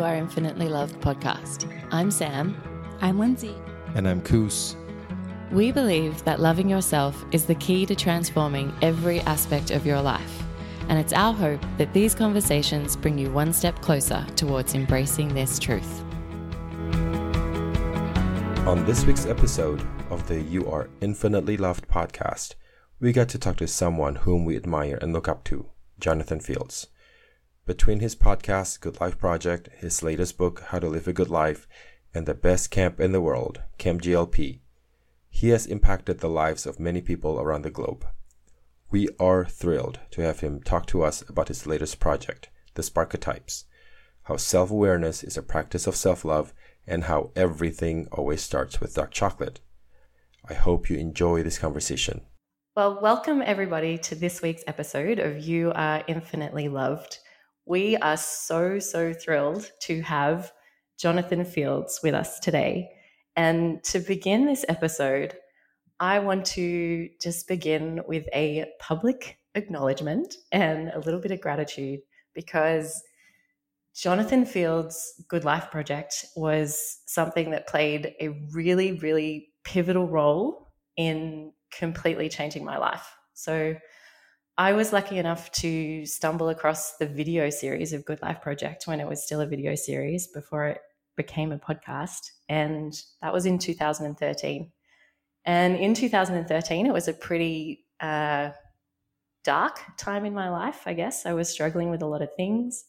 You Are Infinitely Loved podcast. I'm Sam. I'm Lindsay. And I'm Koos. We believe that loving yourself is the key to transforming every aspect of your life. And it's our hope that these conversations bring you one step closer towards embracing this truth. On this week's episode of the You Are Infinitely Loved podcast, we get to talk to someone whom we admire and look up to, Jonathan Fields. Between his podcast, Good Life Project, his latest book, How to Live a Good Life, and the best camp in the world, Camp GLP, he has impacted the lives of many people around the globe. We are thrilled to have him talk to us about his latest project, The Sparketypes, how self awareness is a practice of self love and how everything always starts with dark chocolate. I hope you enjoy this conversation. Well, welcome everybody to this week's episode of You Are Infinitely Loved. We are so, so thrilled to have Jonathan Fields with us today. And to begin this episode, I want to just begin with a public acknowledgement and a little bit of gratitude because Jonathan Fields' Good Life Project was something that played a really, really pivotal role in completely changing my life. So I was lucky enough to stumble across the video series of Good Life Project when it was still a video series before it became a podcast. And that was in 2013. And in 2013, it was a pretty uh, dark time in my life, I guess. I was struggling with a lot of things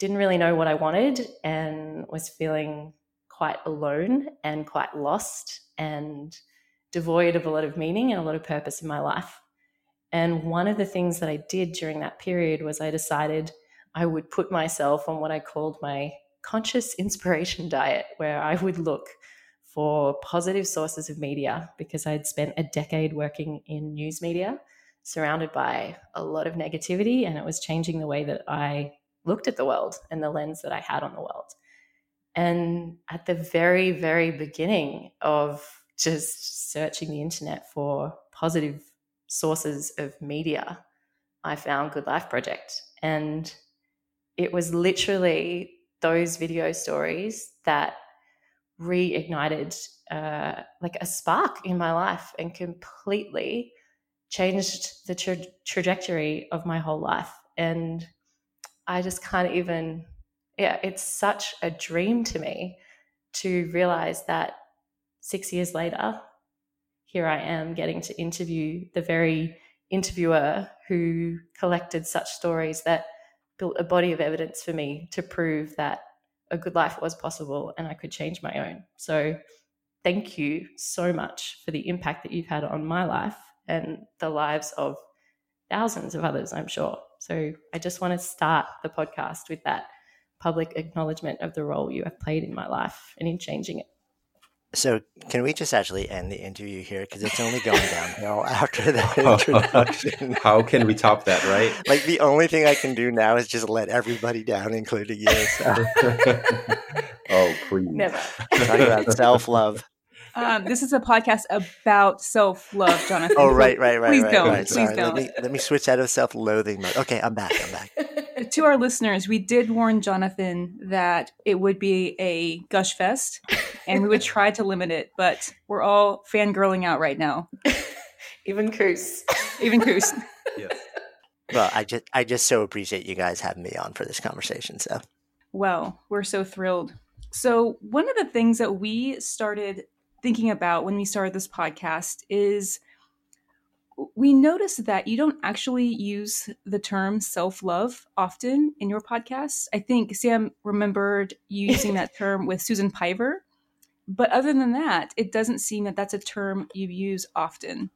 didn't really know what I wanted and was feeling quite alone and quite lost and devoid of a lot of meaning and a lot of purpose in my life. And one of the things that I did during that period was I decided I would put myself on what I called my conscious inspiration diet, where I would look for positive sources of media because I'd spent a decade working in news media surrounded by a lot of negativity and it was changing the way that I looked at the world and the lens that I had on the world. And at the very, very beginning of just searching the internet for positive sources of media, I found Good Life Project. And it was literally those video stories that reignited uh, like a spark in my life and completely changed the tra- trajectory of my whole life. And I just can't even, yeah, it's such a dream to me to realize that six years later, here I am getting to interview the very interviewer who collected such stories that built a body of evidence for me to prove that a good life was possible and I could change my own. So, thank you so much for the impact that you've had on my life and the lives of thousands of others, I'm sure. So I just want to start the podcast with that public acknowledgement of the role you have played in my life and in changing it. So, can we just actually end the interview here because it's only going downhill after that introduction? How can we top that, right? like the only thing I can do now is just let everybody down, including you. So. oh, please! Never talk about self love. Um, this is a podcast about self love, Jonathan. Oh, right, right, right. Please right, don't. Right. Please Sorry. don't. Let me, let me switch out of self loathing mode. Okay, I'm back. I'm back. to our listeners, we did warn Jonathan that it would be a gush fest and we would try to limit it, but we're all fangirling out right now. Even Koos. Even Koos. yes. Well, I just I just so appreciate you guys having me on for this conversation. So Well, we're so thrilled. So, one of the things that we started thinking about when we started this podcast is we noticed that you don't actually use the term self love often in your podcast. I think Sam remembered using that term with Susan Piver. But other than that, it doesn't seem that that's a term you use often.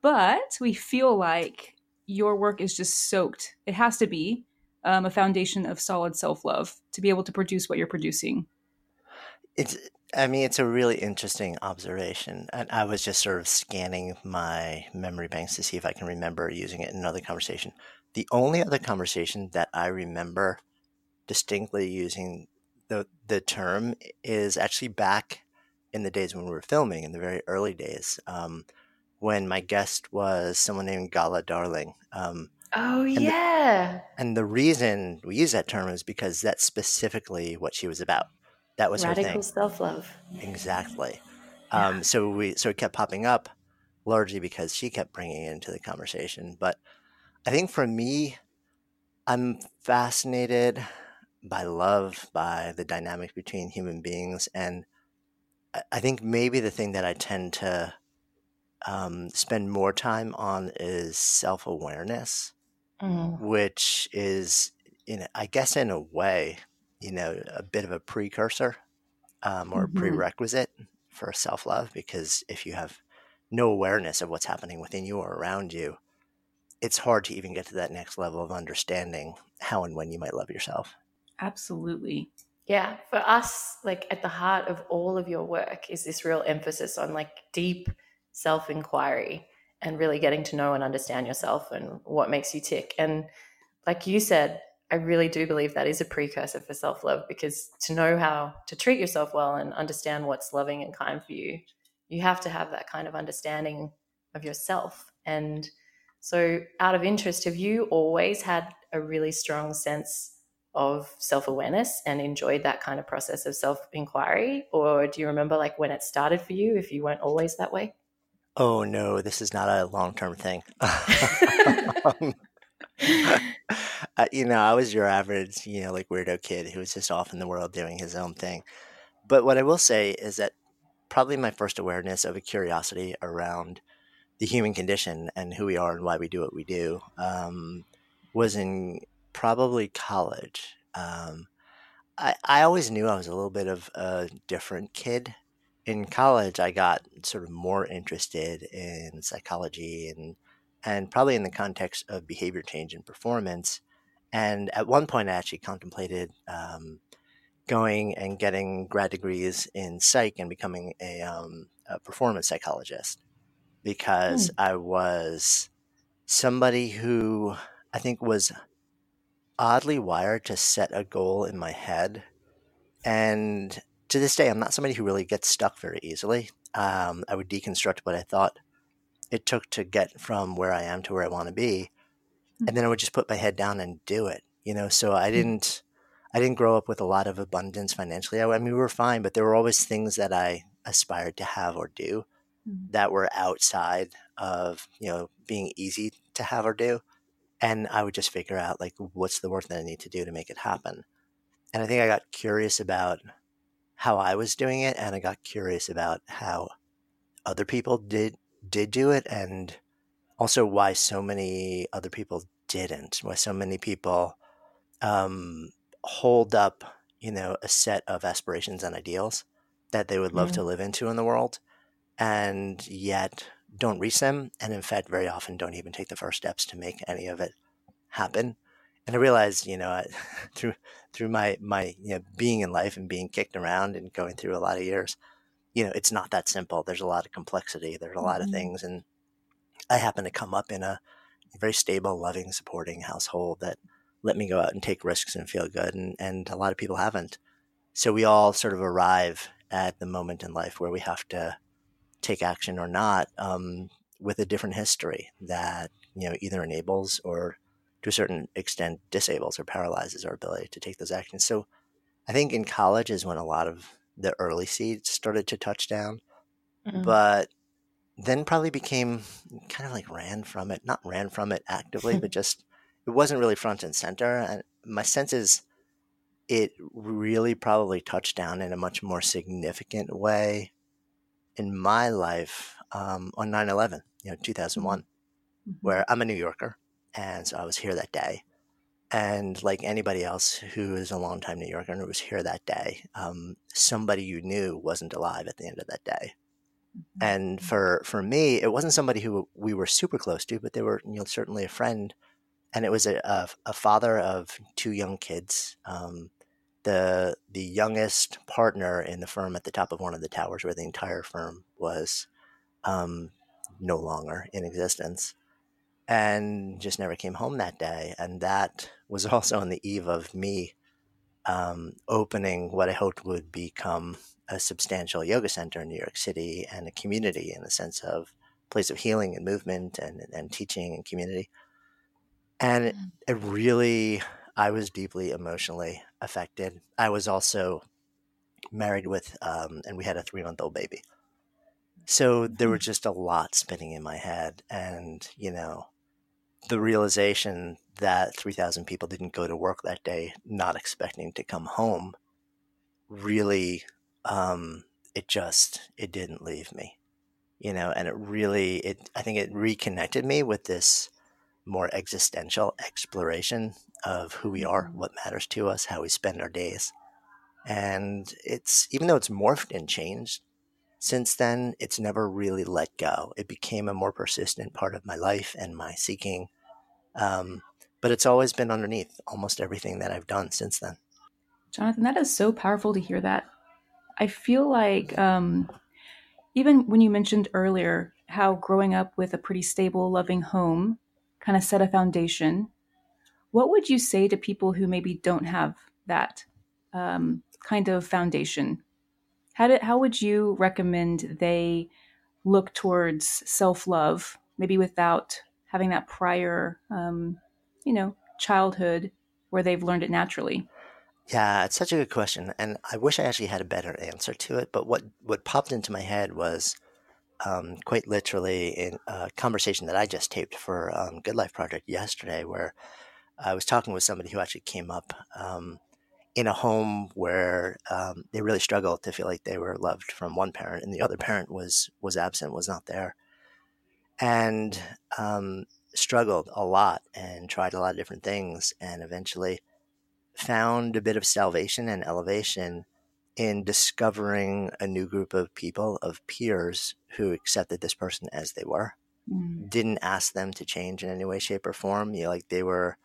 But we feel like your work is just soaked. It has to be um, a foundation of solid self love to be able to produce what you're producing. it's I mean, it's a really interesting observation. And I was just sort of scanning my memory banks to see if I can remember using it in another conversation. The only other conversation that I remember distinctly using the the term is actually back in the days when we were filming, in the very early days, um, when my guest was someone named Gala Darling. Um, Oh the- yeah. And the reason we use that term is because that's specifically what she was about. That was her thing. Radical self love. Exactly. Yeah. Um, so we so it kept popping up, largely because she kept bringing it into the conversation. But I think for me, I'm fascinated by love, by the dynamic between human beings, and I- think maybe the thing that I tend to um, spend more time on is self awareness, Mm. which is, in I guess, in a way, you know, a bit of a precursor um, or Mhm. prerequisite for self love because if you have no awareness of what's happening within you or around you, it's hard to even get to that next level of understanding how and when you might love yourself. Absolutely. Yeah, for us, like at the heart of all of your work is this real emphasis on like deep self inquiry and really getting to know and understand yourself and what makes you tick. And like you said, I really do believe that is a precursor for self love because to know how to treat yourself well and understand what's loving and kind for you, you have to have that kind of understanding of yourself. And so, out of interest, have you always had a really strong sense of self awareness and enjoyed that kind of process of self inquiry? Or do you remember like when it started for you if you weren't always that way? Oh no, this is not a long term thing. Uh, you know, I was your average, you know, like weirdo kid who was just off in the world doing his own thing. But what I will say is that probably my first awareness of a curiosity around the human condition and who we are and why we do what we do um, was in probably college. Um, I, I always knew I was a little bit of a different kid. In college, I got sort of more interested in psychology and and probably in the context of behavior change and performance. And at one point, I actually contemplated um, going and getting grad degrees in psych and becoming a, um, a performance psychologist because I was somebody who I think was oddly wired to set a goal in my head. And to this day, I'm not somebody who really gets stuck very easily. Um, I would deconstruct what I thought it took to get from where I am to where I want to be, and then I would just put my head down and do it. You know, so I didn't, I didn't grow up with a lot of abundance financially. I, I mean, we were fine, but there were always things that I aspired to have or do Mhm. that were outside of you know being easy to have or do, and I would just figure out like what's the work that I need to do to make it happen. And I think I got curious about how I was doing it, and I got curious about how other people did did do it, and also why so many other people didn't. Why so many people um, hold up, you know, a set of aspirations and ideals that they would love Mm. to live into in the world, and yet don't reach them, and in fact, very often don't even take the first steps to make any of it happen. And I realized, you know, I, through through my my you know being in life and being kicked around and going through a lot of years, you know, it's not that simple. There's a lot of complexity. There's a lot of Mhm. things, and I happen to come up in a very stable, loving, supporting household that let me go out and take risks and feel good, and and a lot of people haven't. So we all sort of arrive at the moment in life where we have to take action or not um, with a different history that you know either enables or to a certain extent disables or paralyzes our ability to take those actions. So I think in college is when a lot of the early seeds started to touch down, Mm. but then probably became kind of like ran from it, not ran from it actively, but just it wasn't really front and center. And my sense is it really probably touched down in a much more significant way in my life um, on 9 11, you know, 2001 Mhm. where I'm a New Yorker, and so I was here that day. And like anybody else who is a longtime New Yorker and who was here that day, um, somebody you knew wasn't alive at the end of that day. And for for me, it wasn't somebody who we were super close to, but they were you know certainly a friend. And it was a a, a father of two young kids. Um, the the youngest partner in the firm at the top of one of the towers, where the entire firm was um, no longer in existence and just never came home that day. And that was also on the eve of me um, opening what I hoped would become a substantial yoga center in New York City and a community in the sense of place of healing and movement and, and teaching and community. And it, it really, I was deeply emotionally affected. I was also married with, um, and we had a three month old baby. So there was just a lot spinning in my head. And, you know, the realization that 3,000 people didn't go to work that day, not expecting to come home, really, um, it just, it didn't leave me, you know, and it really, it, I think it reconnected me with this more existential exploration of who we are, what matters to us, how we spend our days. And it's, even though it's morphed and changed since then, it's never really let go. It became a more persistent part of my life and my seeking. Um, but it's always been underneath almost everything that I've done since then. Jonathan, that is so powerful to hear that. I feel like um, even when you mentioned earlier how growing up with a pretty stable, loving home kind of set a foundation, what would you say to people who maybe don't have that um, kind of foundation? How, did, how would you recommend they look towards self love, maybe without having that prior um, you know, childhood where they've learned it naturally? Yeah, it's such a good question, and I wish I actually had a better answer to it. But what what popped into my head was um, quite literally in a conversation that I just taped for um, Good Life Project yesterday, where I was talking with somebody who actually came up um, in a home where um, they really struggled to feel like they were loved from one parent, and the other parent was was absent, was not there, and um, struggled a lot and tried a lot of different things and eventually found a bit of salvation and elevation in discovering a new group of people, of peers who accepted this person as they were. Mm. Didn't ask them to change in any way, shape, or form. You know, like they were,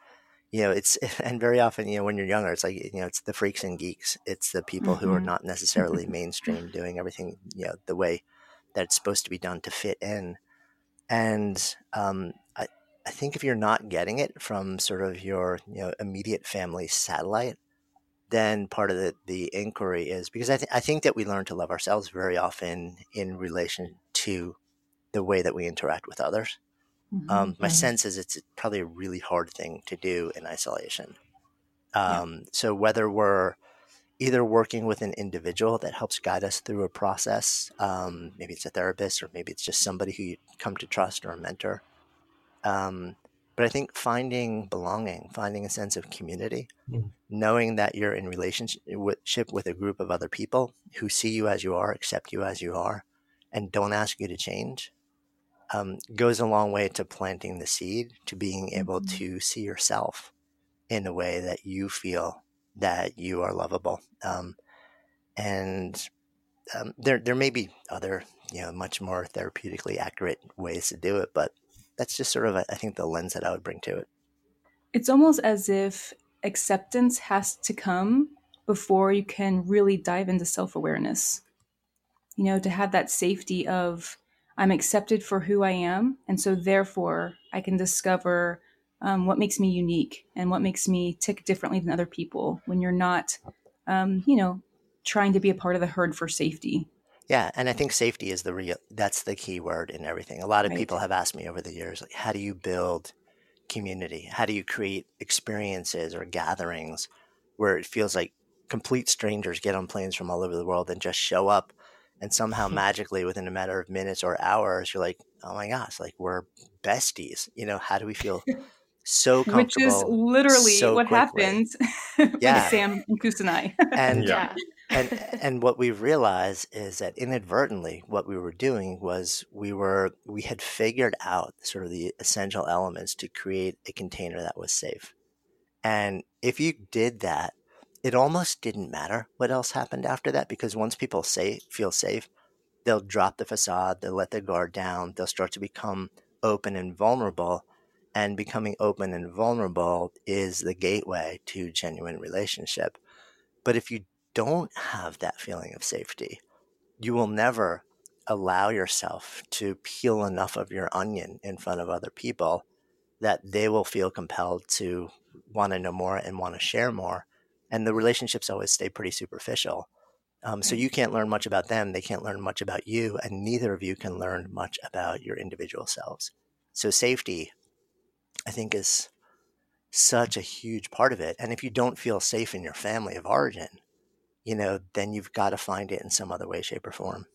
you know, it's, and very often, you know, when you're younger, it's like, you know, it's the freaks and geeks. It's the people mm-hmm. who are mm-hmm. not necessarily mainstream doing everything, you know, the way that it's supposed to be done to fit in. And um, I, I think if you're not getting it from sort of your you know immediate family satellite, then part of the, the inquiry is because I, th- I think that we learn to love ourselves very often in relation to the way that we interact with others. Mm-hmm. Um, my sense is it's probably a really hard thing to do in isolation. Um, yeah. So whether we're either working with an individual that helps guide us through a process, um, maybe it's a therapist or maybe it's just somebody who you come to trust or a mentor, um, but I think finding belonging, finding a sense of community, mm. knowing that you're in relationship with a group of other people who see you as you are, accept you as you are, and don't ask you to change, um, goes a long way to planting the seed, to being able mm-hmm. to see yourself in a way that you feel that you are lovable. Um, and um, there, there may be other, you know, much more therapeutically accurate ways to do it, but that's just sort of I think the lens that I would bring to it. It's almost as if acceptance has to come before you can really dive into self-awareness. You know, to have that safety of I'm accepted for who I am, and so therefore I can discover um, what makes me unique and what makes me tick differently than other people. When you're not, um, you know, trying to be a part of the herd for safety. Yeah, and I think safety is the real that's the key word in everything. A lot of right. people have asked me over the years like how do you build community? How do you create experiences or gatherings where it feels like complete strangers get on planes from all over the world and just show up and somehow magically within a matter of minutes or hours you're like, "Oh my gosh, like we're besties." You know, how do we feel so comfortable. Which is literally so what quickly. happened yeah. with Sam and Kusanai. and yeah and and what we realized is that inadvertently what we were doing was we were we had figured out sort of the essential elements to create a container that was safe and if you did that it almost didn't matter what else happened after that because once people say feel safe they'll drop the facade they'll let their guard down they'll start to become open and vulnerable and becoming open and vulnerable is the gateway to genuine relationship but if you don't have that feeling of safety, you will never allow yourself to peel enough of your onion in front of other people that they will feel compelled to want to know more and want to share more. And the relationships always stay pretty superficial. Um, so you can't learn much about them, they can't learn much about you, and neither of you can learn much about your individual selves. So safety, I think, is such a huge part of it. And if you don't feel safe in your family of origin, you know, then you've got to find it in some other way, shape, or form.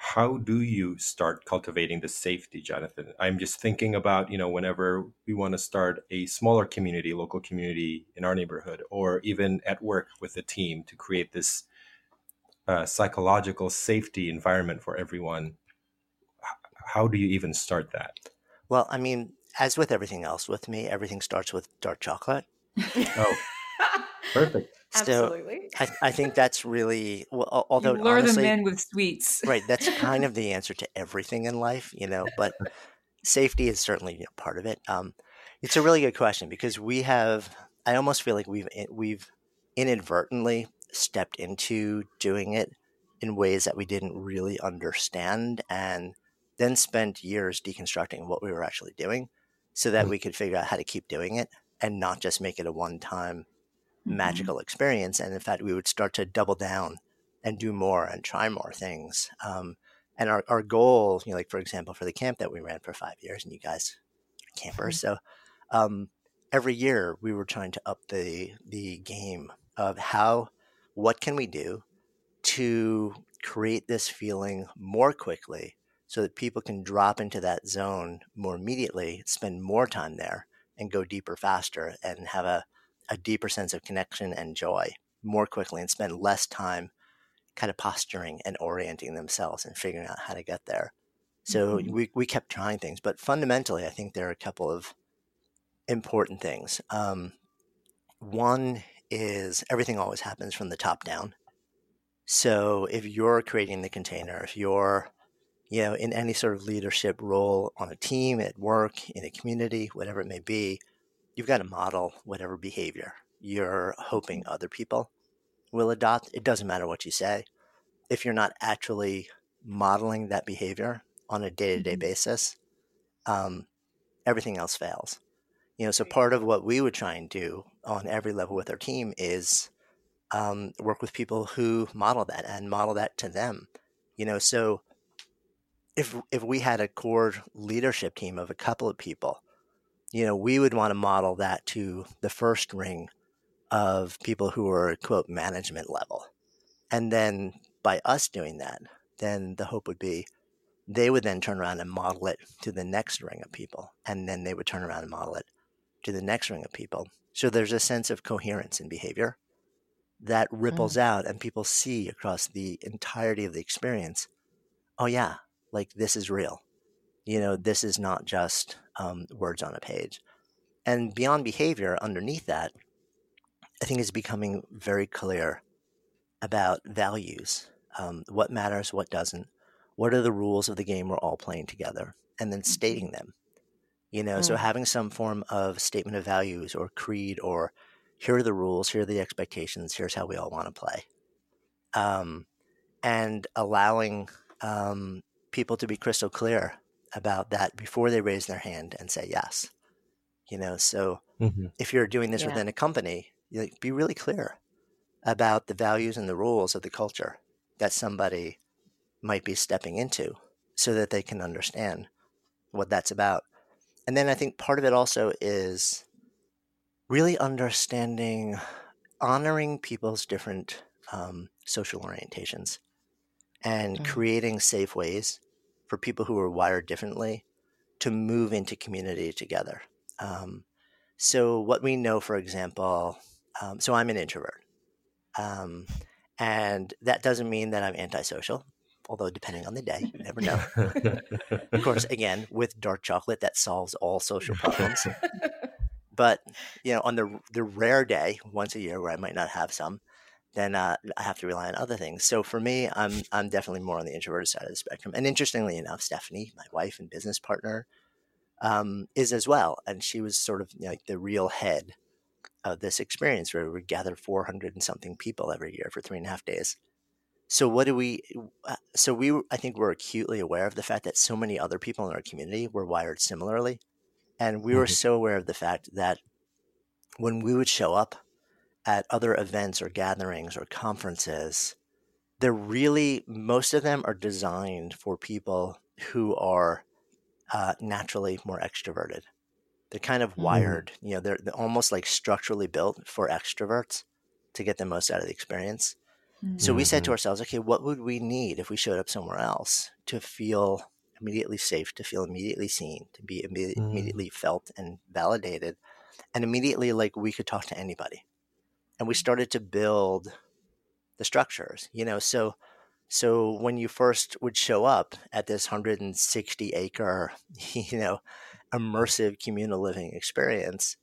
How do you start cultivating the safety, Jonathan? I'm just thinking about, you know, whenever we want to start a smaller community, local community in our neighborhood, or even at work with a team to create this uh, psychological safety environment for everyone. How do you even start that? Well, I mean, as with everything else with me, everything starts with dark chocolate. oh, perfect. Absolutely. So I, I think that's really well, although you lure honestly, them in with sweets. right. That's kind of the answer to everything in life, you know. But safety is certainly you know, part of it. Um, it's a really good question because we have. I almost feel like we've we've inadvertently stepped into doing it in ways that we didn't really understand, and then spent years deconstructing what we were actually doing so that mm-hmm. we could figure out how to keep doing it and not just make it a one time. Magical experience. And in fact, we would start to double down and do more and try more things. Um, and our, our goal, you know, like for example, for the camp that we ran for five years, and you guys are campers, mm-hmm. so um, every year we were trying to up the the game of how, what can we do to create this feeling more quickly so that people can drop into that zone more immediately, spend more time there, and go deeper faster and have a, a deeper sense of connection and joy more quickly and spend less time kind of posturing and orienting themselves and figuring out how to get there. So mm-hmm. we, we kept trying things, but fundamentally, I think there are a couple of important things. Um, one is everything always happens from the top down. So if you're creating the container, if you're you know, in any sort of leadership role on a team, at work, in a community, whatever it may be, you've got to model whatever behavior you're hoping other people will adopt. It doesn't matter what you say. If you're not actually modeling that behavior on a day to day basis, um, everything else fails. You know, so part of what we would try and do on every level with our team is um, work with people who model that and model that to them. You know, so if if we had a core leadership team of a couple of people, you know, we would want to model that to the first ring of people who are quote management level. And then by us doing that, then the hope would be they would then turn around and model it to the next ring of people. And then they would turn around and model it to the next ring of people. So there's a sense of coherence in behavior that ripples mm. out and people see across the entirety of the experience. Oh yeah, like this is real. You know, this is not just um, words on a page. And beyond behavior, underneath that, I think is becoming very clear about values. Um, what matters, what doesn't. What are the rules of the game we're all playing together? And then mm-hmm. stating them. You know, mm. so having some form of statement of values or creed or here are the rules, here are the expectations, here's how we all want to play. Um, and allowing um, people to be crystal clear about that before they raise their hand and say yes. You know, so mm-hmm. if you're doing this yeah. within a company, you be really clear about the values and the rules of the culture that somebody might be stepping into so that they can understand what that's about. And then I think part of it also is really understanding, honoring people's different um, social orientations and mm-hmm. creating safe ways for people who are wired differently to move into community together. Um, so, what we know, for example, um, so I'm an introvert. Um, and that doesn't mean that I'm antisocial, although depending on the day, you never know. of course, again, with dark chocolate, that solves all social problems. but, you know, on the, the rare day, once a year, where I might not have some, then uh, I have to rely on other things. So for me, I'm I'm definitely more on the introverted side of the spectrum. And interestingly enough, Stephanie, my wife and business partner, um, is as well, and she was sort of you know, like the real head of this experience where we gather 400 and something people every year for three and a half days. So what do we? Uh, so we, I think, we're acutely aware of the fact that so many other people in our community were wired similarly, and we mm-hmm. were so aware of the fact that when we would show up at other events or gatherings or conferences, they're really, most of them are designed for people who are uh, naturally more extroverted. They're kind of Mhm. wired, you know, they're, they're almost like structurally built for extroverts to get the most out of the experience. So we said to Mhm. ourselves, okay, what would we need if we showed up somewhere else to feel immediately safe, to feel immediately seen, to be imme- Mm. immediately felt and validated, and immediately like we could talk to anybody. And we started to build the structures, you know. So, so when you first would show up at this 160 acre, you know, immersive communal living experience,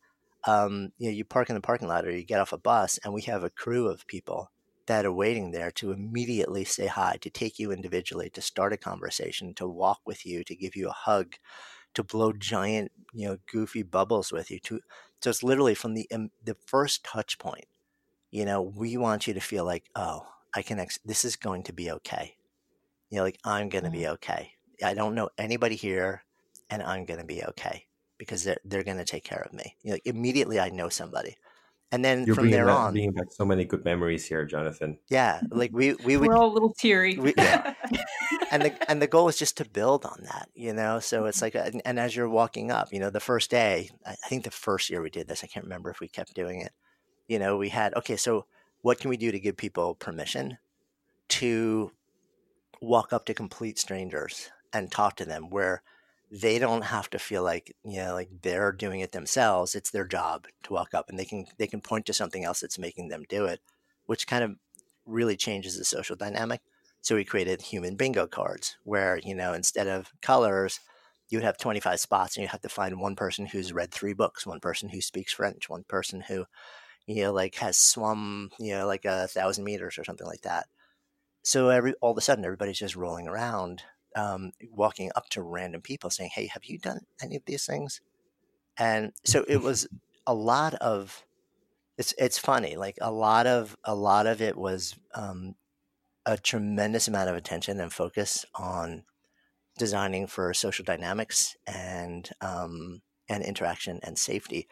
um, you know, you park in the parking lot or you get off a bus, and we have a crew of people that are waiting there to immediately say hi, to take you individually, to start a conversation, to walk with you, to give you a hug, to blow giant, you know, goofy bubbles with you. To so it's literally from the um, the first touch point. You know, we want you to feel like, oh, I can. Ex- this is going to be okay. You know, like I'm going to be okay. I don't know anybody here, and I'm going to be okay because they're they're going to take care of me. You know, like immediately I know somebody, and then You're from bringing there back, on, bringing back so many good memories here, Jonathan. yeah, like we we would We're all a little teary. We- yeah. and the and the goal is just to build on that, you know. So it's mm-hmm. like, a, and, and as you're walking up, you know, the first day, I I think the first year we did this, I can't remember if we kept doing it. You know, we had okay, so what can we do to give people permission to walk up to complete strangers and talk to them, where they don't have to feel like you know, like they're doing it themselves. It's their job to walk up, and they can they can point to something else that's making them do it, which kind of really changes the social dynamic. So we created human bingo cards where, you know, instead of colors, you would have 25 spots and you have to find one person who's read three books, one person who speaks French, one person who, you know, like has swum, you know, like a thousand meters or something like that. So every all of a sudden everybody's just rolling around, um, walking up to random people saying, Hey, have you done any of these things? And so it was a lot of it's it's funny, like a lot of a lot of it was um, a tremendous amount of attention and focus on designing for social dynamics and um, and interaction and safety.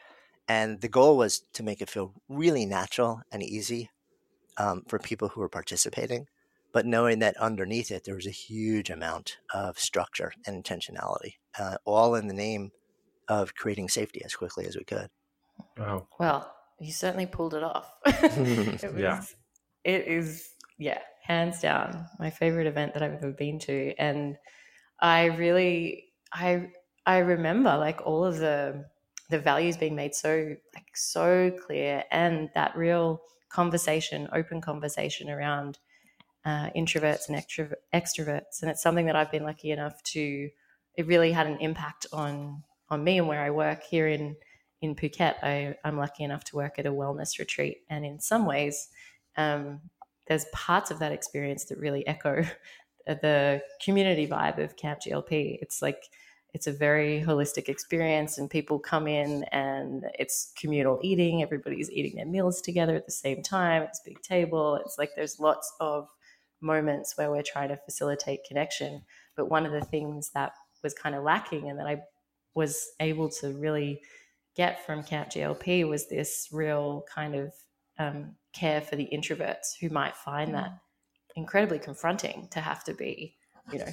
And the goal was to make it feel really natural and easy um, for people who were participating, but knowing that underneath it there was a huge amount of structure and intentionality, uh, all in the name of creating safety as quickly as we could. Wow. Well, you certainly pulled it off. it was, Yeah. It is, yeah, hands down my favorite event that I've ever been to, and I really, I, I remember like all of the the values being made so like so clear, and that real conversation, open conversation around uh, introverts and extro- extroverts, and it's something that I've been lucky enough to. It really had an impact on on me and where I work here in in Phuket. I, I'm lucky enough to work at a wellness retreat, and in some ways, um, there's parts of that experience that really echo the community vibe of Camp GLP. It's like it's a very holistic experience, and people come in, and it's communal eating. Everybody's eating their meals together at the same time. It's a big table. It's like there's lots of moments where we're trying to facilitate connection. But one of the things that was kind of lacking, and that I was able to really get from Camp GLP was this real kind of um, care for the introverts who might find that incredibly confronting to have to be, you know,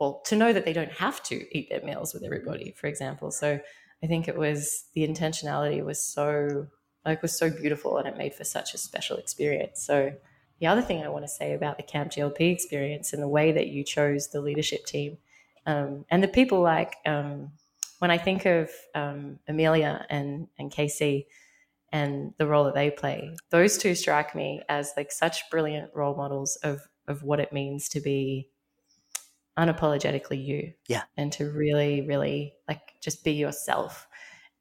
well, to know that they don't have to eat their meals with everybody, for example. So I think it was the intentionality was so like was so beautiful and it made for such a special experience. So the other thing I want to say about the Camp GLP experience and the way that you chose the leadership team um, and the people like um, when I think of um, Amelia and and Casey and the role that they play, those two strike me as like such brilliant role models of of what it means to be unapologetically you. Yeah. And to really, really like just be yourself.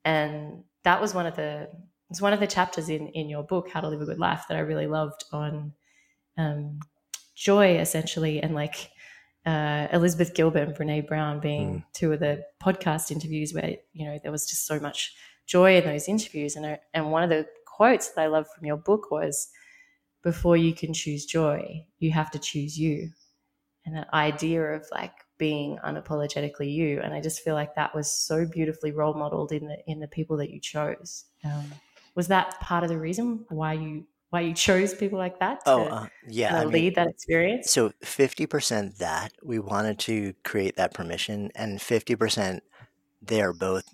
And that was one of the it's one of the chapters in in your book, How to Live a Good Life, that I really loved on um, joy essentially and like uh, Elizabeth Gilbert and Brene Brown being two of the podcast interviews where you know there was just so much joy in those interviews and I, and one of the quotes that I love from your book was before you can choose joy you have to choose you and that idea of like being unapologetically you and I just feel like that was so beautifully role modeled in the in the people that you chose um, was that part of the reason why you why you chose people like that to Oh, uh, yeah. kinda I mean, lead that experience So 50% that we wanted to create that permission, and 50% they are both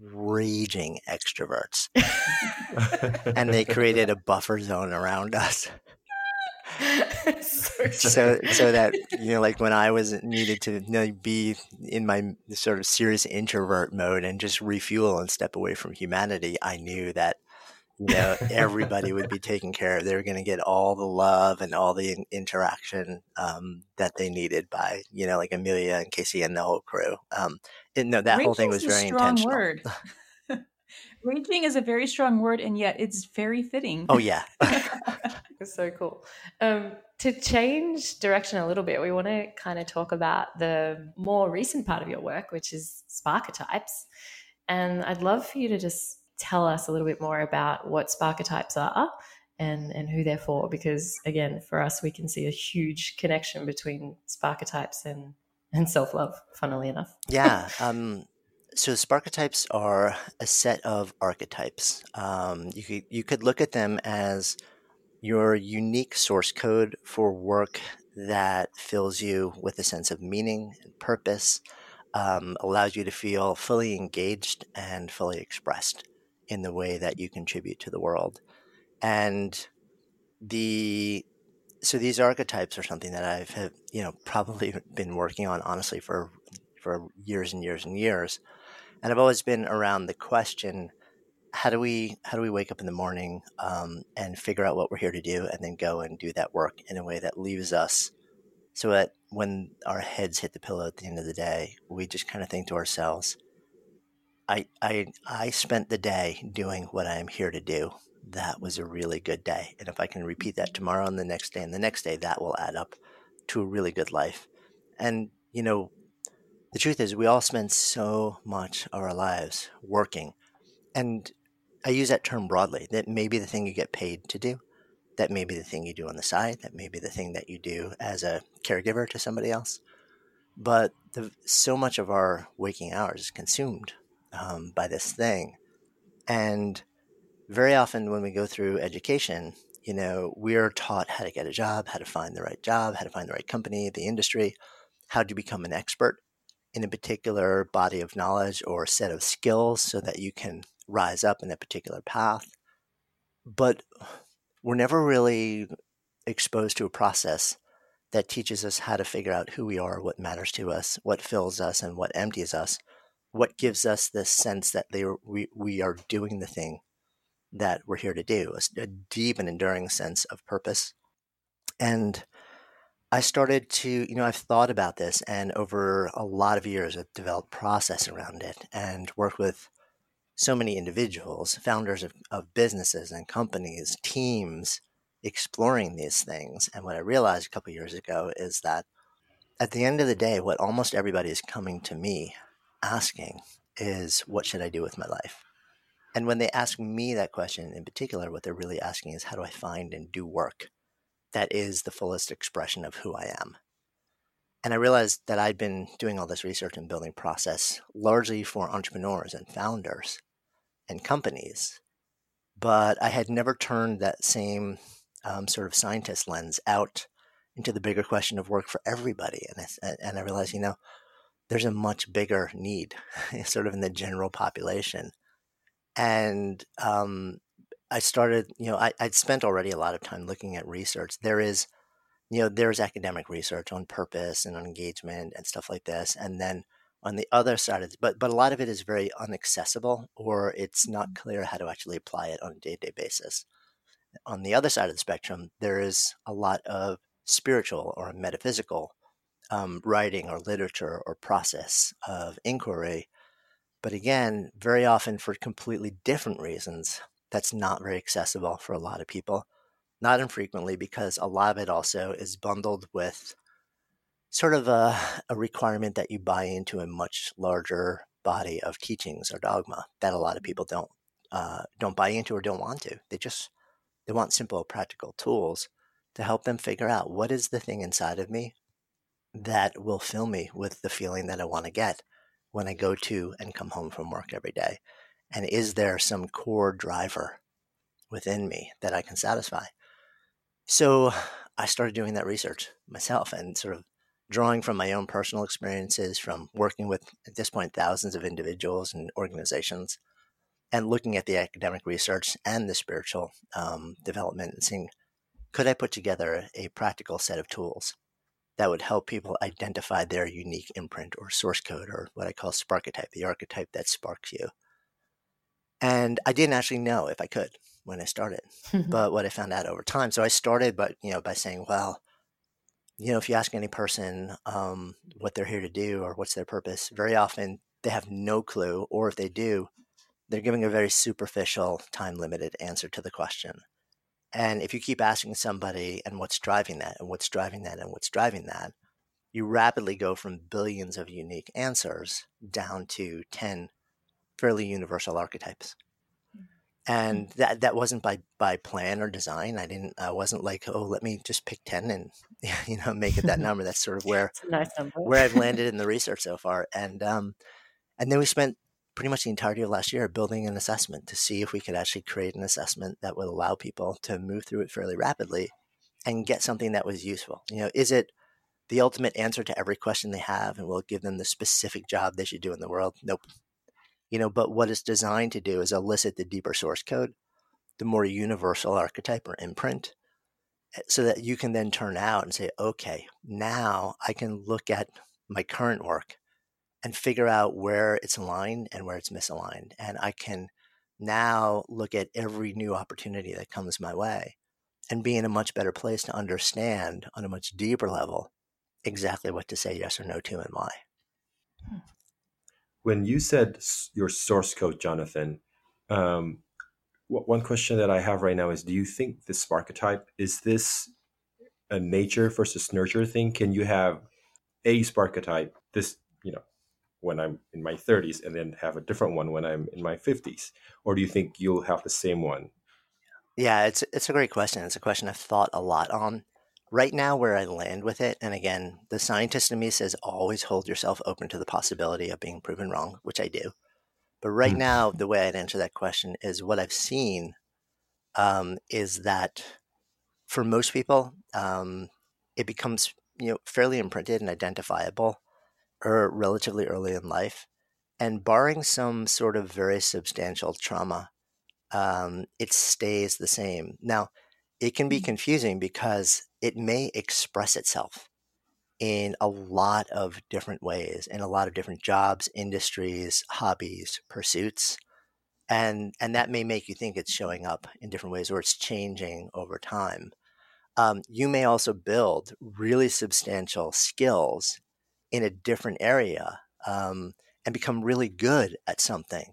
raging extroverts. and they created a buffer zone around us. so, so, so that you know like when i was needed to you know, be in my sort of serious introvert mode and just refuel and step away from humanity i knew that you know everybody would be taken care of. They were going to get all the love and all the interaction um, that they needed by you know like amelia and casey and the whole crew. Um, and no that whole thing was very intentional. Raging is a very strong word, and yet it's very fitting. Oh yeah, it's so cool. Um, to change direction a little bit, we want to kind of talk about the more recent part of your work, which is Sparketypes. And I'd love for you to just tell us a little bit more about what Sparketypes are and and who they're for, because again, for us, we can see a huge connection between Sparketypes and and self love. Funnily enough, yeah. Um, so Sparketypes are a set of archetypes. Um, you could you could look at them as your unique source code for work that fills you with a sense of meaning and purpose, um, allows you to feel fully engaged and fully expressed in the way that you contribute to the world. And the so these archetypes are something that I've have, you know probably been working on honestly for for years and years and years and I've always been around the question: how do we how do we wake up in the morning um, and figure out what we're here to do, and then go and do that work in a way that leaves us so that when our heads hit the pillow at the end of the day, we just kind of think to ourselves, I, I, I spent the day doing what I am here to do. That was a really good day. And if I can repeat that tomorrow and the next day and the next day, that will add up to a really good life. And, you know, the truth is, we all spend so much of our lives working. And I use that term broadly. That may be the thing you get paid to do. That may be the thing you do on the side. That may be the thing that you do as a caregiver to somebody else. But the, so much of our waking hours is consumed um, by this thing. And very often when we go through education, you know, we're taught how to get a job, how to find the right job, how to find the right company, the industry, how to become an expert in a particular body of knowledge or set of skills so that you can rise up in a particular path. But we're never really exposed to a process that teaches us how to figure out who we are, what matters to us, what fills us, and what empties us, what gives us this sense that they, we, we are doing the thing that we're here to do, a, a deep and enduring sense of purpose. And I started to, you know, I've thought about this and over a lot of years I've developed process around it and worked with so many individuals, founders of, of businesses and companies, teams, exploring these things. And what I realized a couple years ago is that at the end of the day, what almost everybody is coming to me asking is, what should I do with my life? And when they ask me that question in particular, what they're really asking is, how do I find and do work that is the fullest expression of who I am. And I realized that I'd been doing all this research and building process largely for entrepreneurs and founders and companies, but I had never turned that same um, sort of scientist lens out into the bigger question of work for everybody. And I, and I realized, you know, there's a much bigger need, sort of in the general population. And um, I started, you know, I, I'd spent already a lot of time looking at research. There is, you know, there's academic research on purpose and on engagement and stuff like this. And then on the other side of it, but but a lot of it is very unaccessible or it's not mm-hmm. clear how to actually apply it on a day-to-day basis. On the other side of the spectrum, there is a lot of spiritual or metaphysical um, writing or literature or process of inquiry. But again, very often for completely different reasons that's not very accessible for a lot of people. Not infrequently because a lot of it also is bundled with sort of a, a requirement that you buy into a much larger body of teachings or dogma that a lot of people don't uh, don't buy into or don't want to. They just they want simple, practical tools to help them figure out what is the thing inside of me that will fill me with the feeling that I want to get when I go to and come home from work every day. And is there some core driver within me that I can satisfy? So I started doing that research myself and sort of drawing from my own personal experiences from working with at this point thousands of individuals and organizations and looking at the academic research and the spiritual um, development and seeing could i put together a practical set of tools that would help people identify their unique imprint or source code or what i call sparketype the archetype that sparks you and i didn't actually know if i could when i started but what i found out over time. So i started but you know by saying well you know, if you ask any person um, what they're here to do or what's their purpose, very often they have no clue, or if they do, they're giving a very superficial, time limited answer to the question. And if you keep asking somebody, and what's driving that, and what's driving that, and what's driving that, you rapidly go from billions of unique answers down to 10 fairly universal archetypes and that that wasn't by by plan or design. I didn't. I wasn't like, oh, let me just pick ten and you know make it that number. That's sort of where nice where I've landed in the research so far. And um, and then we spent pretty much the entirety of last year building an assessment to see if we could actually create an assessment that would allow people to move through it fairly rapidly and get something that was useful. You know, is it the ultimate answer to every question they have and will give them the specific job they should do in the world? Nope you know, but what it's designed to do is elicit the deeper source code, the more universal archetype or imprint, eh, so that you can then turn out and say, okay, now I can look at my current work and figure out where it's aligned and where it's misaligned. And I can now look at every new opportunity that comes my way and be in a much better place to understand on a much deeper level exactly what to say yes or no to and why. When you said your source code, Jonathan, um, one question that I have right now is: Do you think this archetype is this a nature versus nurture thing? Can you have a archetype this you know when I'm in my 30s and then have a different one when I'm in my 50s, or do you think you'll have the same one? Yeah, it's it's a great question. It's a question I've thought a lot on right now where I land with it, and again, the scientist in me says always hold yourself open to the possibility of being proven wrong, which I do. But right mm. now, the way I'd answer that question is what I've seen um, is that for most people, um, it becomes you know fairly imprinted and identifiable, or er, relatively early in life, and barring some sort of very substantial trauma, um, it stays the same. Now, it can be mm. confusing because it may express itself in a lot of different ways, in a lot of different jobs, industries, hobbies, pursuits. And, and that may make you think it's showing up in different ways or it's changing over time. Um, you may also build really substantial skills in a different area um, and become really good at something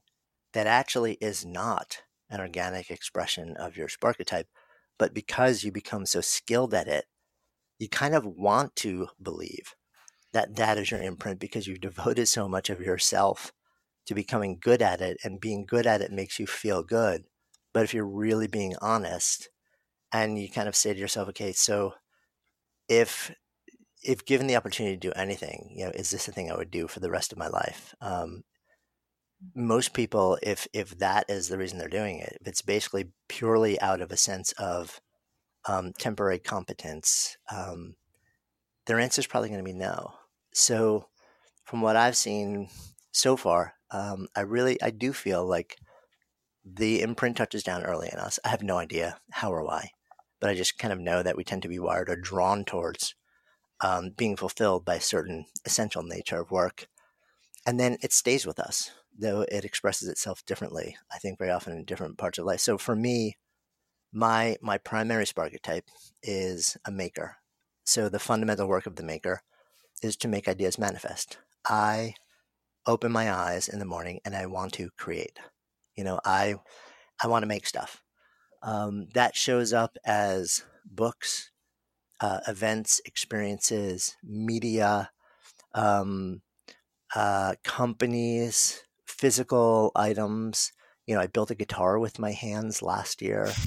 that actually is not an organic expression of your sparketype, but because you become so skilled at it, you kind of want to believe that that is your imprint because you've devoted so much of yourself to becoming good at it, and being good at it makes you feel good. But if you're really being honest, and you kind of say to yourself, okay, so if if given the opportunity to do anything, you know, is this the thing I would do for the rest of my life? Um, most people, if if that is the reason they're doing it, if it's basically purely out of a sense of um, temporary competence, um, their answer is probably going to be no. So, from what I've seen so far, um, I really I do feel like the imprint touches down early in us. I have no idea how or why, but I just kind of know that we tend to be wired or drawn towards um, being fulfilled by a certain essential nature of work, and then it stays with us though it expresses itself differently, I think very often in different parts of life. So for me, my my primary sparketype is a maker. So the fundamental work of the maker is to make ideas manifest. I open my eyes in the morning and I want to create. You know, I I want to make stuff. Um, that shows up as books, uh, events, experiences, media, um, uh, companies, physical items. You know, I built a guitar with my hands last year.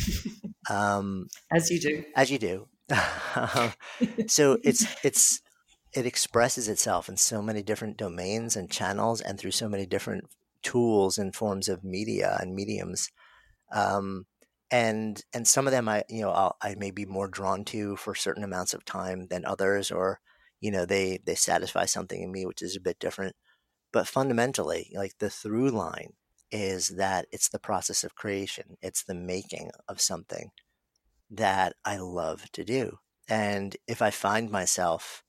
Um, as you do. As you do. so it's it's it expresses itself in so many different domains and channels and through so many different tools and forms of media and mediums um, and and some of them i you know I'll, i may be more drawn to for certain amounts of time than others or you know, they they satisfy something in me which is a bit different. But fundamentally, like the through line is that it's the process of creation. It's the making of something that I love to do. And if I find myself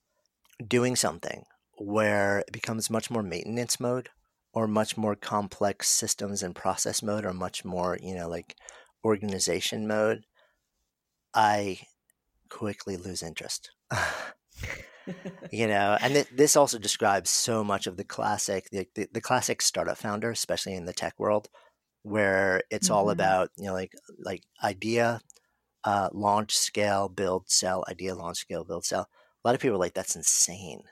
doing something where it becomes much more maintenance mode or much more complex systems and process mode or much more, you know, like organization mode, I quickly lose interest. you know, and th- this also describes so much of the classic, the, the, the, classic startup founder, especially in the tech world, where it's mm-hmm. all about, you know, like, like idea, uh, launch, scale, build, sell, idea, launch, scale, build, sell. A lot of people are like, that's insane.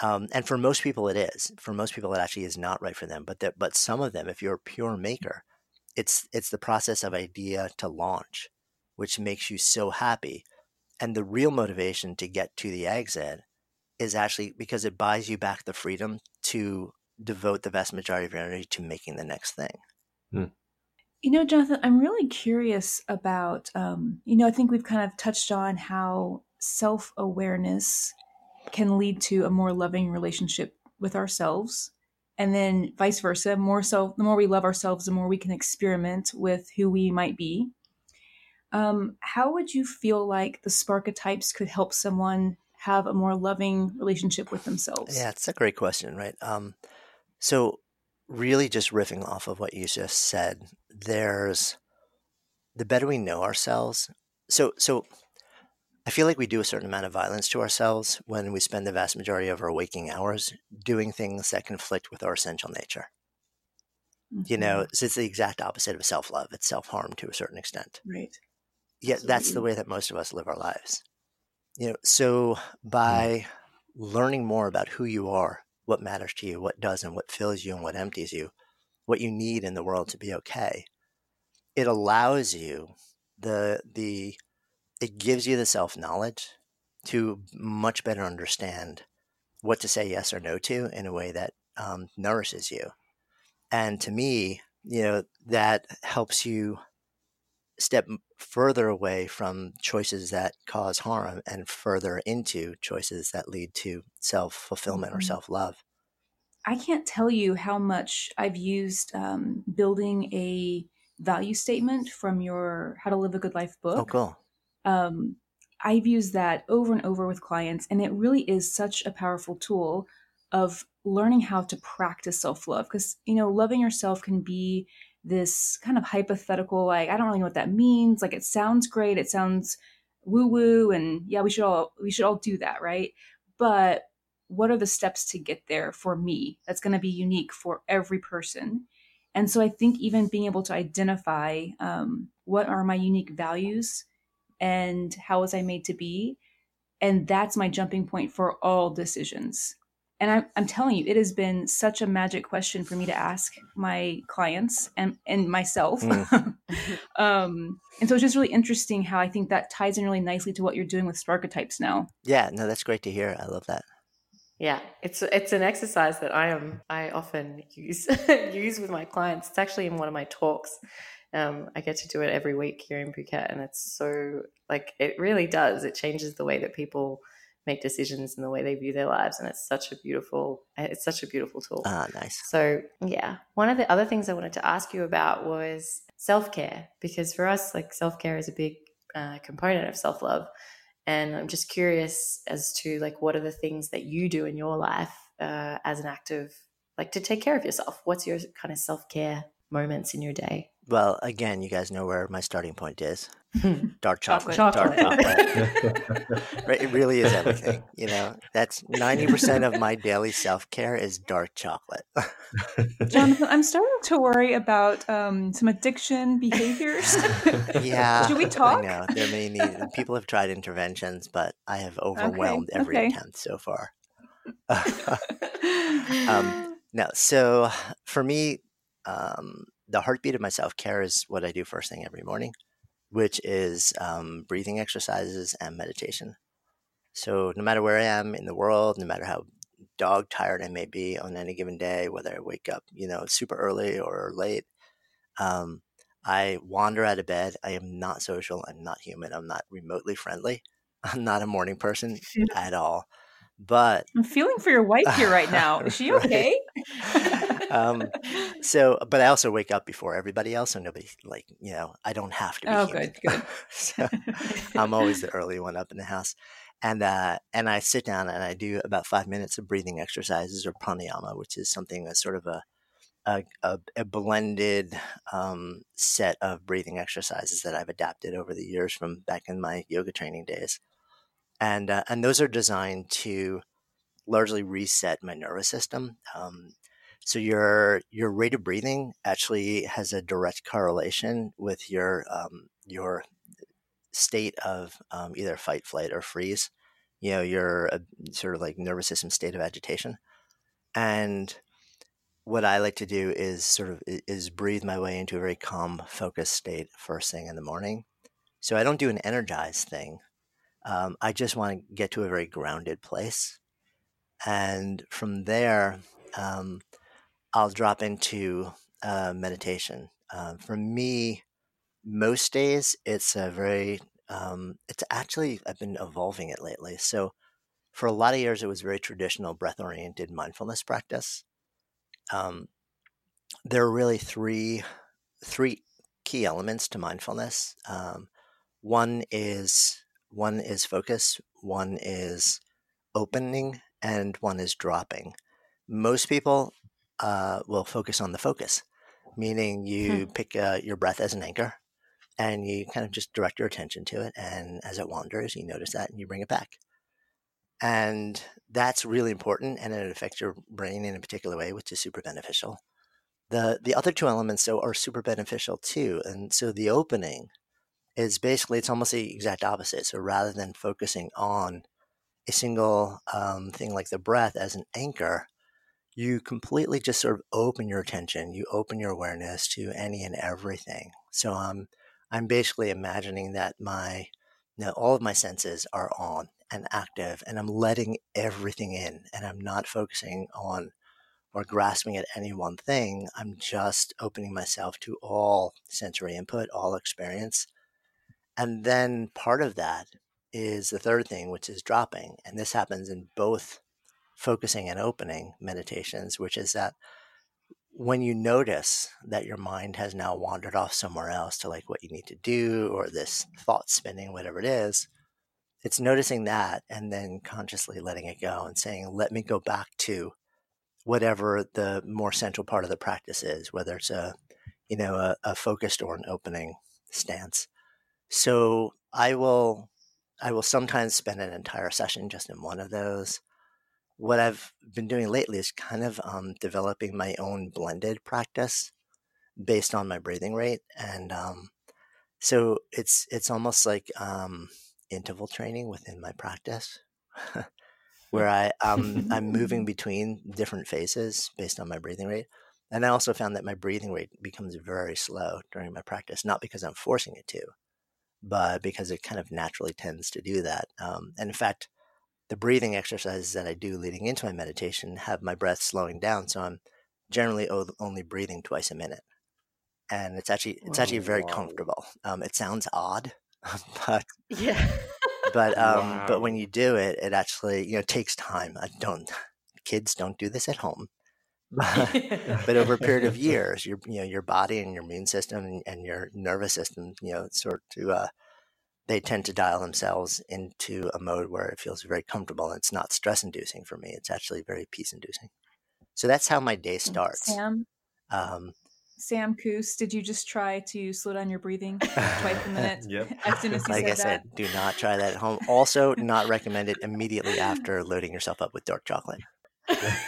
Um, and for most people, it is. For most people, it actually is not right for them. But that, but some of them, if you're a pure maker, it's it's the process of idea to launch, which makes you so happy. And the real motivation to get to the exit is actually because it buys you back the freedom to devote the vast majority of your energy to making the next thing. Hmm. You know, Jonathan, I'm really curious about. Um, you know, I think we've kind of touched on how self awareness can lead to a more loving relationship with ourselves and then vice versa more so the more we love ourselves the more we can experiment with who we might be um, how would you feel like the sparketypes could help someone have a more loving relationship with themselves yeah it's a great question right um, so really just riffing off of what you just said there's the better we know ourselves so so I feel like we do a certain amount of violence to ourselves when we spend the vast majority of our waking hours doing things that conflict with our essential nature. Mm-hmm. You know, mm-hmm. so it's the exact opposite of self love. It's self harm to a certain extent. Right. Yet that's the way that most of us live our lives. You know, so mm-hmm. by mm-hmm. learning more about who you are, what matters to you, what doesn't, what fills you and what empties you, what you need in the world to be okay, it allows you the the it gives you the self knowledge to much better understand what to say yes or no to in a way that um, nourishes you. And to me, you know, that helps you step further away from choices that cause harm and further into choices that lead to self fulfillment mm-hmm. or self love. I can't tell you how much I've used um, building a value statement from your How to Live a Good Life book. Oh, cool um, I've used that over and over with clients, and it really is such a powerful tool of learning how to practice self love. Because, you know, loving yourself can be this kind of hypothetical, like, I don't really know what that means. Like, it sounds great, it sounds woo woo, and yeah, we should all we should all do that, right? But what are the steps to get there for me? That's going to be unique for every person. And so I think even being able to identify um, what are my unique values and how was I made to be? And that's my jumping point for all decisions. And I'm, I'm telling you, it has been such a magic question for me to ask my clients and, and myself. Mm. um, and so it's just really interesting how I think that ties in really nicely to what you're doing with Sparketypes now. Yeah, no, that's great to hear. I love that. Yeah, it's it's an exercise that I am I often use use with my clients. It's actually in one of my talks um, I get to do it every week here in Phuket, and it's so like it really does. It changes the way that people make decisions and the way they view their lives, and it's such a beautiful it's such a beautiful tool. Ah, nice. So yeah, one of the other things I wanted to ask you about was self care because for us, like self care is a big uh, component of self love, and I'm just curious as to like what are the things that you do in your life uh, as an active like to take care of yourself. What's your kind of self care moments in your day? Well, again, you guys know where my starting point is. Dark chocolate. chocolate. Dark chocolate. It really is everything. You know, that's 90% of my daily self care is dark chocolate. Jonathan, I'm starting to worry about um, some addiction behaviors. yeah. Should we talk? I know. There may need, people have tried interventions, but I have overwhelmed okay. every okay. attempt so far. um, no, so for me, um, the heartbeat of my self care is what I do first thing every morning, which is um, breathing exercises and meditation. So no matter where I am in the world, no matter how dog tired I may be on any given day, whether I wake up, you know, super early or late, um, I wander out of bed. I am not social. I'm not human. I'm not remotely friendly. I'm not a morning person at all. But I'm feeling for your wife here right now. Is she okay? Um, so, but I also wake up before everybody else, so nobody like you know I don't have to. Be oh, human. good, good. so I'm always the early one up in the house, and uh, and I sit down and I do about five minutes of breathing exercises or pranayama, which is something that's sort of a a, a, a blended um, set of breathing exercises that I've adapted over the years from back in my yoga training days, and uh, and those are designed to largely reset my nervous system. Um, so your your rate of breathing actually has a direct correlation with your um, your state of um, either fight, flight, or freeze. You know, your uh, sort of like nervous system state of agitation. And what I like to do is sort of is breathe my way into a very calm, focused state first thing in the morning. So I don't do an energized thing. Um, I just want to get to a very grounded place, and from there, um, I'll drop into uh, meditation. Uh, for me, most days it's a very um, it's actually I've been evolving it lately. So for a lot of years, it was very traditional breath oriented mindfulness practice. Um, there are really three three key elements to mindfulness. Um, one is one is focus, one is opening, and one is dropping. Most people uh, will focus on the focus, meaning you hmm. pick uh, your breath as an anchor and you kind of just direct your attention to it. And as it wanders, you notice that and you bring it back. And that's really important and it affects your brain in a particular way, which is super beneficial. The, the other two elements, though, are super beneficial too. And so the opening is basically, it's almost the exact opposite. So rather than focusing on a single um, thing like the breath as an anchor, you completely just sort of open your attention, you open your awareness to any and everything. So I'm I'm basically imagining that my you know, all of my senses are on and active and I'm letting everything in and I'm not focusing on or grasping at any one thing. I'm just opening myself to all sensory input, all experience. And then part of that is the third thing, which is dropping. And this happens in both focusing and opening meditations, which is that when you notice that your mind has now wandered off somewhere else to like what you need to do or this thought spinning, whatever it is, it's noticing that and then consciously letting it go and saying, let me go back to whatever the more central part of the practice is, whether it's a, you know, a, a focused or an opening stance. So I will, I will sometimes spend an entire session just in one of those what I've been doing lately is kind of um, developing my own blended practice based on my breathing rate, and um, so it's it's almost like um, interval training within my practice, where I um, I'm moving between different phases based on my breathing rate. And I also found that my breathing rate becomes very slow during my practice, not because I'm forcing it to, but because it kind of naturally tends to do that. Um, and in fact, the breathing exercises that I do leading into my meditation have my breath slowing down. So I'm generally only breathing twice a minute. And it's actually it's actually very comfortable. Um, it sounds odd, but yeah, but um, wow. but when you do it, it actually you know takes time. I don't kids don't do this at home, but over a period of years, your you know your body and your immune system and, and your nervous system you know sort to uh, they tend to dial themselves into a mode where it feels very comfortable and it's not stress inducing for me. It's actually very peace inducing. So that's how my day starts. Sam, um, Sam Coos, did you just try to slow down your breathing twice a minute? yep. As soon as you like said I said, that? do not try that at home. Also, not recommended immediately after loading yourself up with dark chocolate.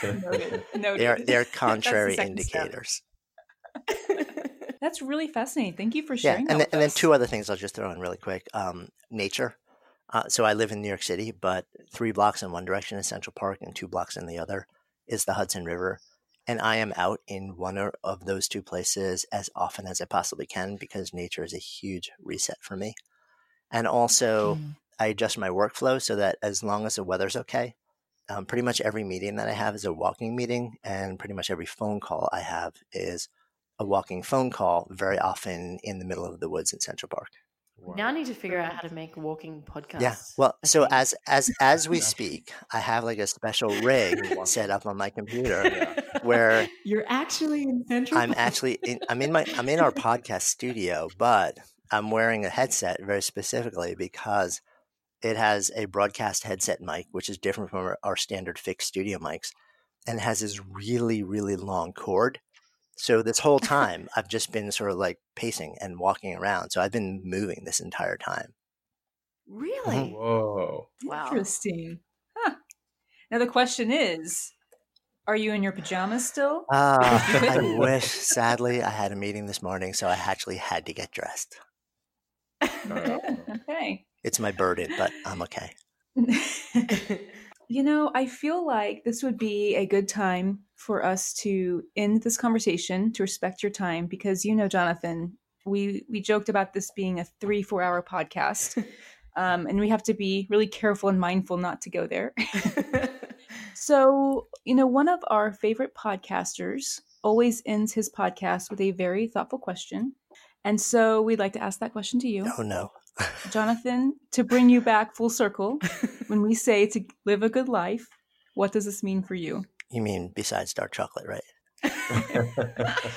Noted. Noted. They are they are contrary the indicators. That's really fascinating. Thank you for sharing. Yeah, and, then, and then two other things I'll just throw in really quick. Um, nature. Uh, so I live in New York City, but three blocks in one direction is Central Park, and two blocks in the other is the Hudson River. And I am out in one of those two places as often as I possibly can because nature is a huge reset for me. And also, mm. I adjust my workflow so that as long as the weather's okay, um, pretty much every meeting that I have is a walking meeting, and pretty much every phone call I have is a walking phone call very often in the middle of the woods in Central Park, Wow. Now I need to figure out how to make walking podcasts. Yeah. Well, a so thing. as as as we Yeah. speak, I have like a special rig set up on my computer Yeah. where you're actually in Central. I'm actually in, I'm in my I'm in our podcast studio, but I'm wearing a headset very specifically because it has a broadcast headset mic, which is different from our, our standard fixed studio mics, and has this really really long cord. So this whole time I've just been sort of like pacing and walking around. So I've been moving this entire time. really. Whoa. Wow. Interesting. Huh. Now the question is, are you in your pajamas still? Ah, I wish. Sadly, I had a meeting this morning, so I actually had to get dressed. Oh. okay. It's my burden, but I'm okay. You know, I feel like this would be a good time for us to end this conversation to respect your time because you know, Jonathan, we we joked about this being a three four hour podcast, um, and we have to be really careful and mindful not to go there. So, you know, one of our favorite podcasters always ends his podcast with a very thoughtful question. And so we'd like to ask that question to you, Oh no. Jonathan, to bring you back full circle. When we say to live a good life, what does this mean for you? You mean besides dark chocolate, right?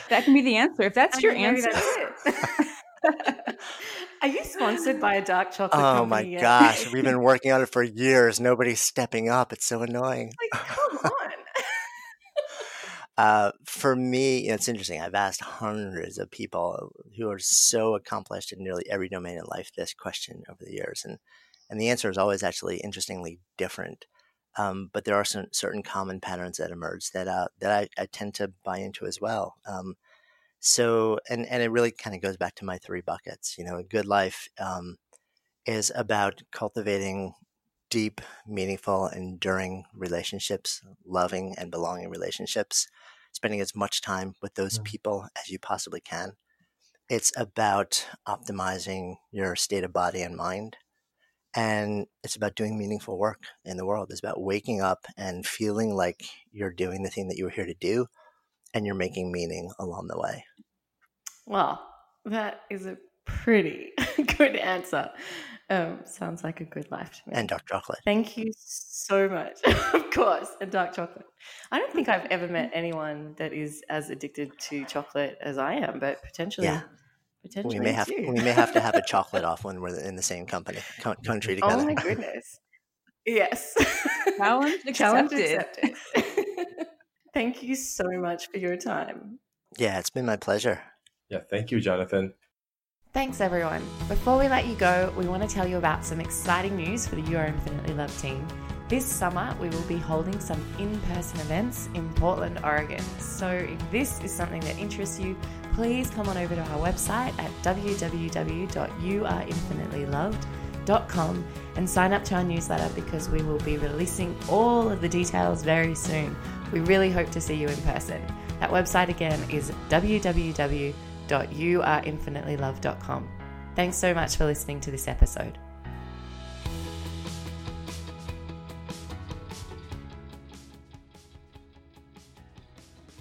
That can be the answer. If that's I your answer. that's it. Are you sponsored by a dark chocolate oh company? Oh my yet? gosh, we've been working on it for years. Nobody's stepping up. It's so annoying. like, come on. Uh, for me, it's interesting. I've asked hundreds of people who are so accomplished in nearly every domain in life this question over the years, and and the answer is always actually interestingly different. Um, but there are some certain common patterns that emerge that uh, that I, I tend to buy into as well. Um, so, and and it really kind of goes back to my three buckets. You know, a good life um, is about cultivating deep, meaningful, enduring relationships, loving and belonging relationships, spending as much time with those Mm. people as you possibly can. It's about optimizing your state of body and mind. And it's about doing meaningful work in the world. It's about waking up and feeling like you're doing the thing that you were here to do and you're making meaning along the way. Well, that is a pretty good answer. Um, sounds like a good life to me. And dark chocolate. Thank you so much. of course, and dark chocolate. I don't think I've ever met anyone that is as addicted to chocolate as I am, but potentially, Yeah. potentially We may have you. we may have to have a chocolate off when we're in the same company co- country together. Oh my goodness! Yes, Challenge Challenge accepted. accepted. Thank you so much for your time. Yeah, it's been my pleasure. Yeah, thank you, Jonathan. Thanks, everyone. Before we let you go, we want to tell you about some exciting news for the You Are Infinitely Loved team. This summer, we will be holding some in person events in Portland, Oregon. So, if this is something that interests you, please come on over to our website at www.youareinfinitelyloved.com and sign up to our newsletter because we will be releasing all of the details very soon. We really hope to see you in person. That website again is www.youareinfinitelyloved.com. Thanks so much for listening to this episode.